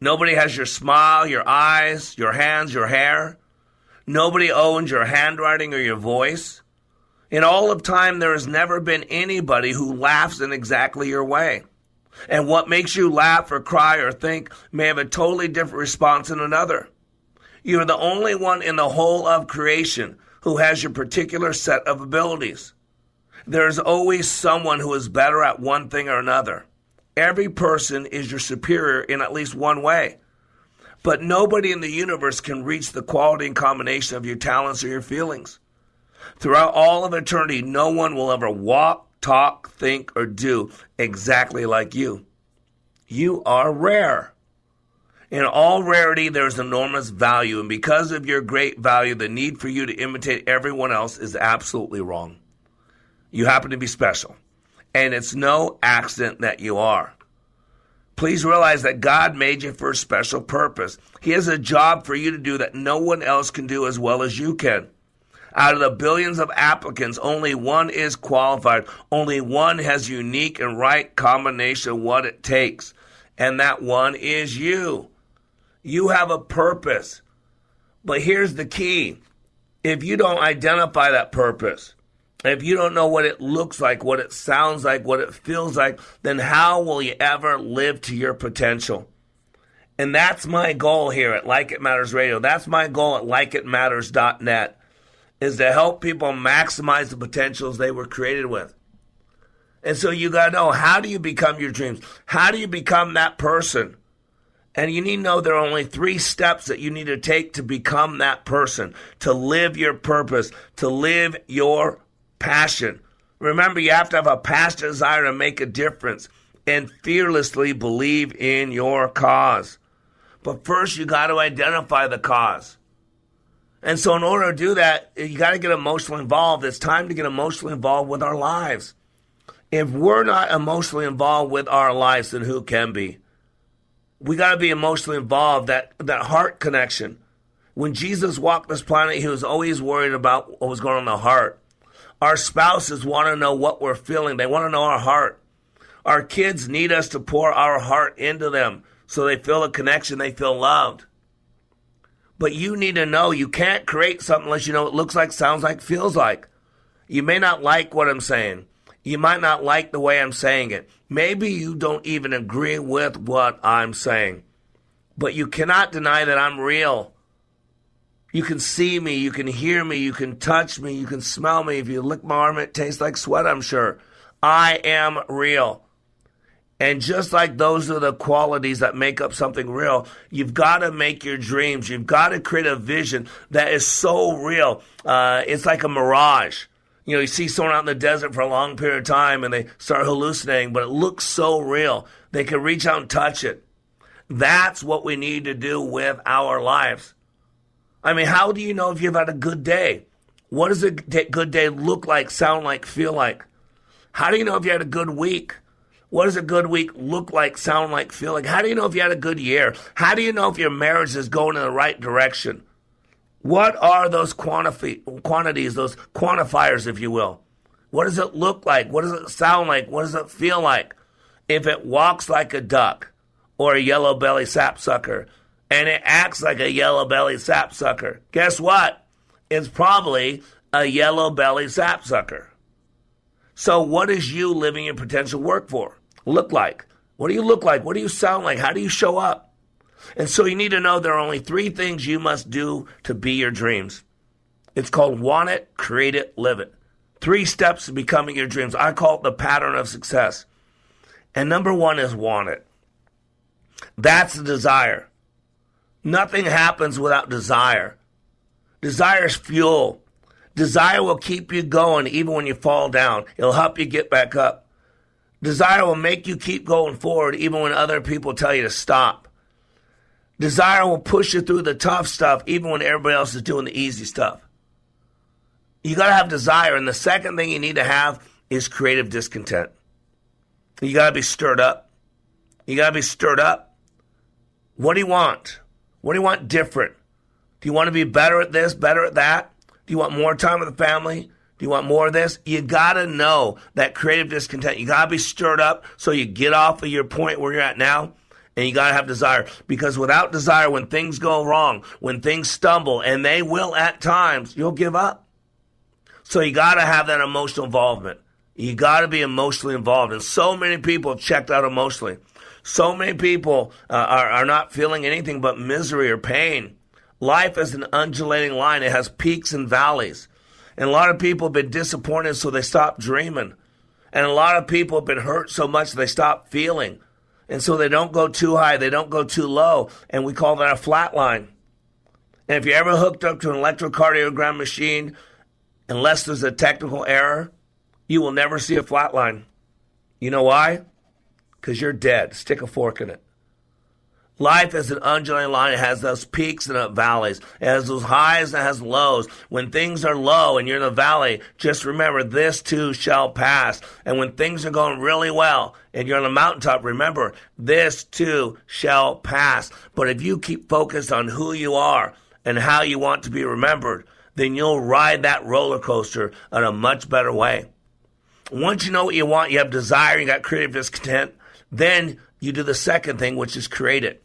Nobody has your smile, your eyes, your hands, your hair. Nobody owns your handwriting or your voice. In all of time, there has never been anybody who laughs in exactly your way. And what makes you laugh or cry or think may have a totally different response in another. You're the only one in the whole of creation who has your particular set of abilities. There's always someone who is better at one thing or another. Every person is your superior in at least one way. But nobody in the universe can reach the quality and combination of your talents or your feelings. Throughout all of eternity, no one will ever walk, talk, think, or do exactly like you. You are rare. In all rarity, there's enormous value, and because of your great value, the need for you to imitate everyone else is absolutely wrong. You happen to be special, and it's no accident that you are. Please realize that God made you for a special purpose. He has a job for you to do that no one else can do as well as you can. Out of the billions of applicants, only one is qualified. Only one has unique and right combination of what it takes. And that one is you. You have a purpose. But here's the key. If you don't identify that purpose, if you don't know what it looks like, what it sounds like, what it feels like, then how will you ever live to your potential? And that's my goal here at Like It Matters Radio. That's my goal at likeitmatters.net is to help people maximize the potentials they were created with. And so you got to know how do you become your dreams? How do you become that person? And you need to know there are only three steps that you need to take to become that person, to live your purpose, to live your passion. Remember, you have to have a passionate desire to make a difference and fearlessly believe in your cause. But first, you got to identify the cause. And so, in order to do that, you got to get emotionally involved. It's time to get emotionally involved with our lives. If we're not emotionally involved with our lives, then who can be? We got to be emotionally involved. That that heart connection. When Jesus walked this planet, he was always worried about what was going on in the heart. Our spouses want to know what we're feeling. They want to know our heart. Our kids need us to pour our heart into them so they feel a connection, they feel loved. But you need to know you can't create something unless you know it looks like, sounds like, feels like. You may not like what I'm saying. You might not like the way I'm saying it. Maybe you don't even agree with what I'm saying. But you cannot deny that I'm real. You can see me, you can hear me, you can touch me, you can smell me. If you lick my arm, it tastes like sweat, I'm sure. I am real. And just like those are the qualities that make up something real, you've got to make your dreams. You've got to create a vision that is so real. Uh, it's like a mirage. You know, you see someone out in the desert for a long period of time and they start hallucinating, but it looks so real. They can reach out and touch it. That's what we need to do with our lives. I mean, how do you know if you've had a good day? What does a good day look like, sound like, feel like? How do you know if you had a good week? What does a good week look like, sound like, feel like? How do you know if you had a good year? How do you know if your marriage is going in the right direction? What are those quantifi- quantities, those quantifiers, if you will? What does it look like? What does it sound like? What does it feel like? If it walks like a duck or a yellow belly sapsucker and it acts like a yellow belly sapsucker, guess what? It's probably a yellow belly sapsucker. So, what is you living your potential work for? Look like? What do you look like? What do you sound like? How do you show up? And so, you need to know there are only three things you must do to be your dreams. It's called want it, create it, live it. Three steps to becoming your dreams. I call it the pattern of success. And number one is want it. That's the desire. Nothing happens without desire. Desire is fuel. Desire will keep you going even when you fall down. It'll help you get back up. Desire will make you keep going forward even when other people tell you to stop. Desire will push you through the tough stuff even when everybody else is doing the easy stuff. You got to have desire. And the second thing you need to have is creative discontent. You got to be stirred up. You got to be stirred up. What do you want? What do you want different? Do you want to be better at this, better at that? Do you want more time with the family? Do you want more of this? You got to know that creative discontent. You got to be stirred up so you get off of your point where you're at now and you got to have desire because without desire when things go wrong, when things stumble and they will at times, you'll give up. So you got to have that emotional involvement. You got to be emotionally involved. And so many people have checked out emotionally. So many people uh, are, are not feeling anything but misery or pain. Life is an undulating line. It has peaks and valleys. And a lot of people have been disappointed, so they stop dreaming. And a lot of people have been hurt so much they stop feeling. And so they don't go too high, they don't go too low. And we call that a flat line. And if you're ever hooked up to an electrocardiogram machine, unless there's a technical error, you will never see a flat line. You know why? Because you're dead. Stick a fork in it. Life is an undulating line. It has those peaks and valleys. It has those highs and it has lows. When things are low and you're in the valley, just remember this too shall pass. And when things are going really well and you're on the mountaintop, remember this too shall pass. But if you keep focused on who you are and how you want to be remembered, then you'll ride that roller coaster in a much better way. Once you know what you want, you have desire, you got creative discontent, then you do the second thing, which is create it.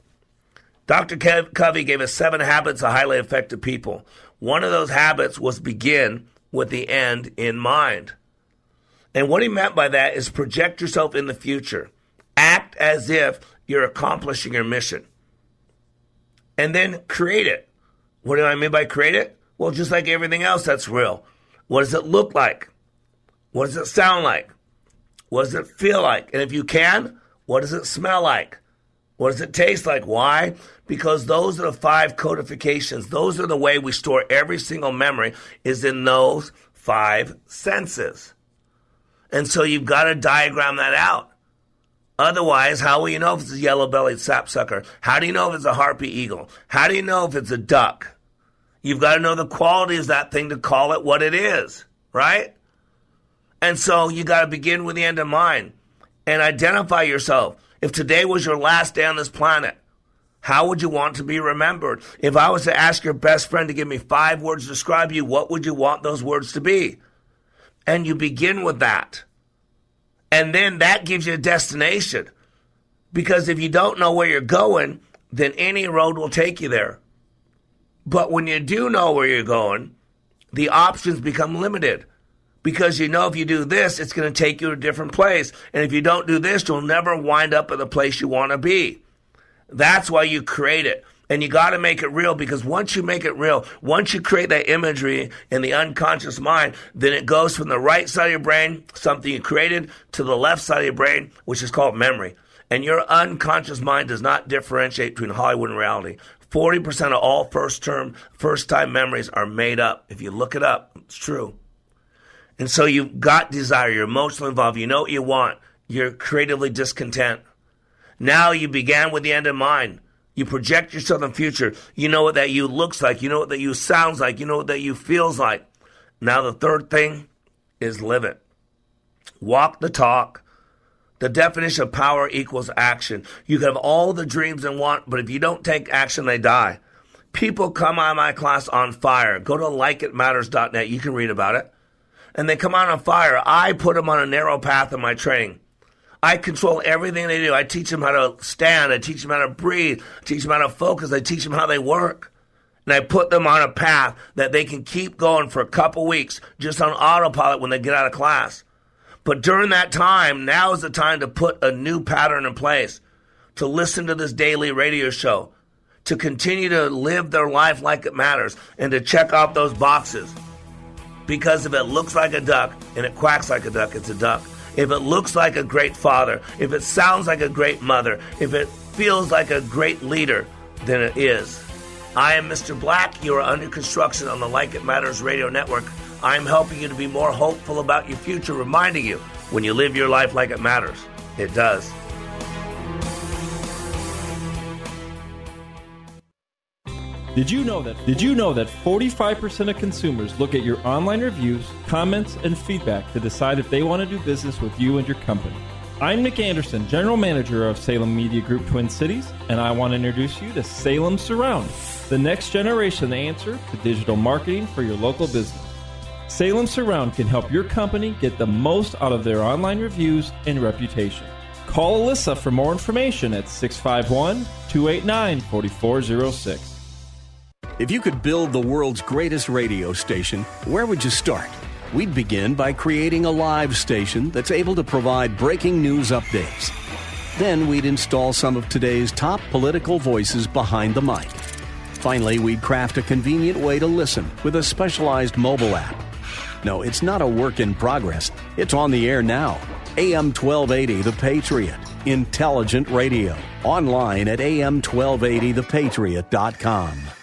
Dr. Covey gave us seven habits of highly effective people. One of those habits was begin with the end in mind. And what he meant by that is project yourself in the future. Act as if you're accomplishing your mission. And then create it. What do I mean by create it? Well, just like everything else that's real. What does it look like? What does it sound like? What does it feel like? And if you can, what does it smell like? What does it taste like? Why? Because those are the five codifications. Those are the way we store every single memory is in those five senses. And so you've got to diagram that out. Otherwise, how will you know if it's a yellow bellied sapsucker? How do you know if it's a harpy eagle? How do you know if it's a duck? You've got to know the quality of that thing to call it what it is, right? And so you got to begin with the end in mind and identify yourself. If today was your last day on this planet, how would you want to be remembered? If I was to ask your best friend to give me five words to describe you, what would you want those words to be? And you begin with that. And then that gives you a destination. Because if you don't know where you're going, then any road will take you there. But when you do know where you're going, the options become limited because you know if you do this, it's going to take you to a different place. And if you don't do this, you'll never wind up at the place you want to be. That's why you create it. And you got to make it real because once you make it real, once you create that imagery in the unconscious mind, then it goes from the right side of your brain, something you created, to the left side of your brain, which is called memory. And your unconscious mind does not differentiate between Hollywood and reality. 40% of all first term, first time memories are made up. If you look it up, it's true. And so you've got desire, you're emotionally involved, you know what you want, you're creatively discontent. Now you began with the end in mind. You project yourself in the future. You know what that you looks like, you know what that you sounds like, you know what that you feels like. Now the third thing is live it. Walk the talk. The definition of power equals action. You can have all the dreams and want, but if you don't take action, they die. People come of my class on fire. Go to likeitmatters.net. You can read about it and they come out on fire. I put them on a narrow path in my training. I control everything they do. I teach them how to stand. I teach them how to breathe. I teach them how to focus. I teach them how they work. And I put them on a path that they can keep going for a couple weeks just on autopilot when they get out of class. But during that time, now is the time to put a new pattern in place, to listen to this daily radio show, to continue to live their life like it matters, and to check off those boxes. Because if it looks like a duck and it quacks like a duck, it's a duck. If it looks like a great father, if it sounds like a great mother, if it feels like a great leader, then it is. I am Mr. Black. You are under construction on the Like It Matters radio network. I am helping you to be more hopeful about your future, reminding you When you live your life like it matters, it does. Did you know that Did you know that 45% of consumers look at your online reviews, comments, and feedback to decide if they want to do business with you and your company? I'm Nick Anderson, General Manager of Salem Media Group Twin Cities, and I want to introduce you to Salem Surround, the next generation answer to digital marketing for your local business. Salem Surround can help your company get the most out of their online reviews and reputation. Call Alyssa for more information at 651 289 4406. If you could build the world's greatest radio station, where would you start? We'd begin by creating a live station that's able to provide breaking news updates. Then we'd install some of today's top political voices behind the mic. Finally, we'd craft a convenient way to listen with a specialized mobile app. No, it's not a work in progress. It's on the air now. AM 1280 The Patriot. Intelligent radio. Online at am1280thepatriot.com.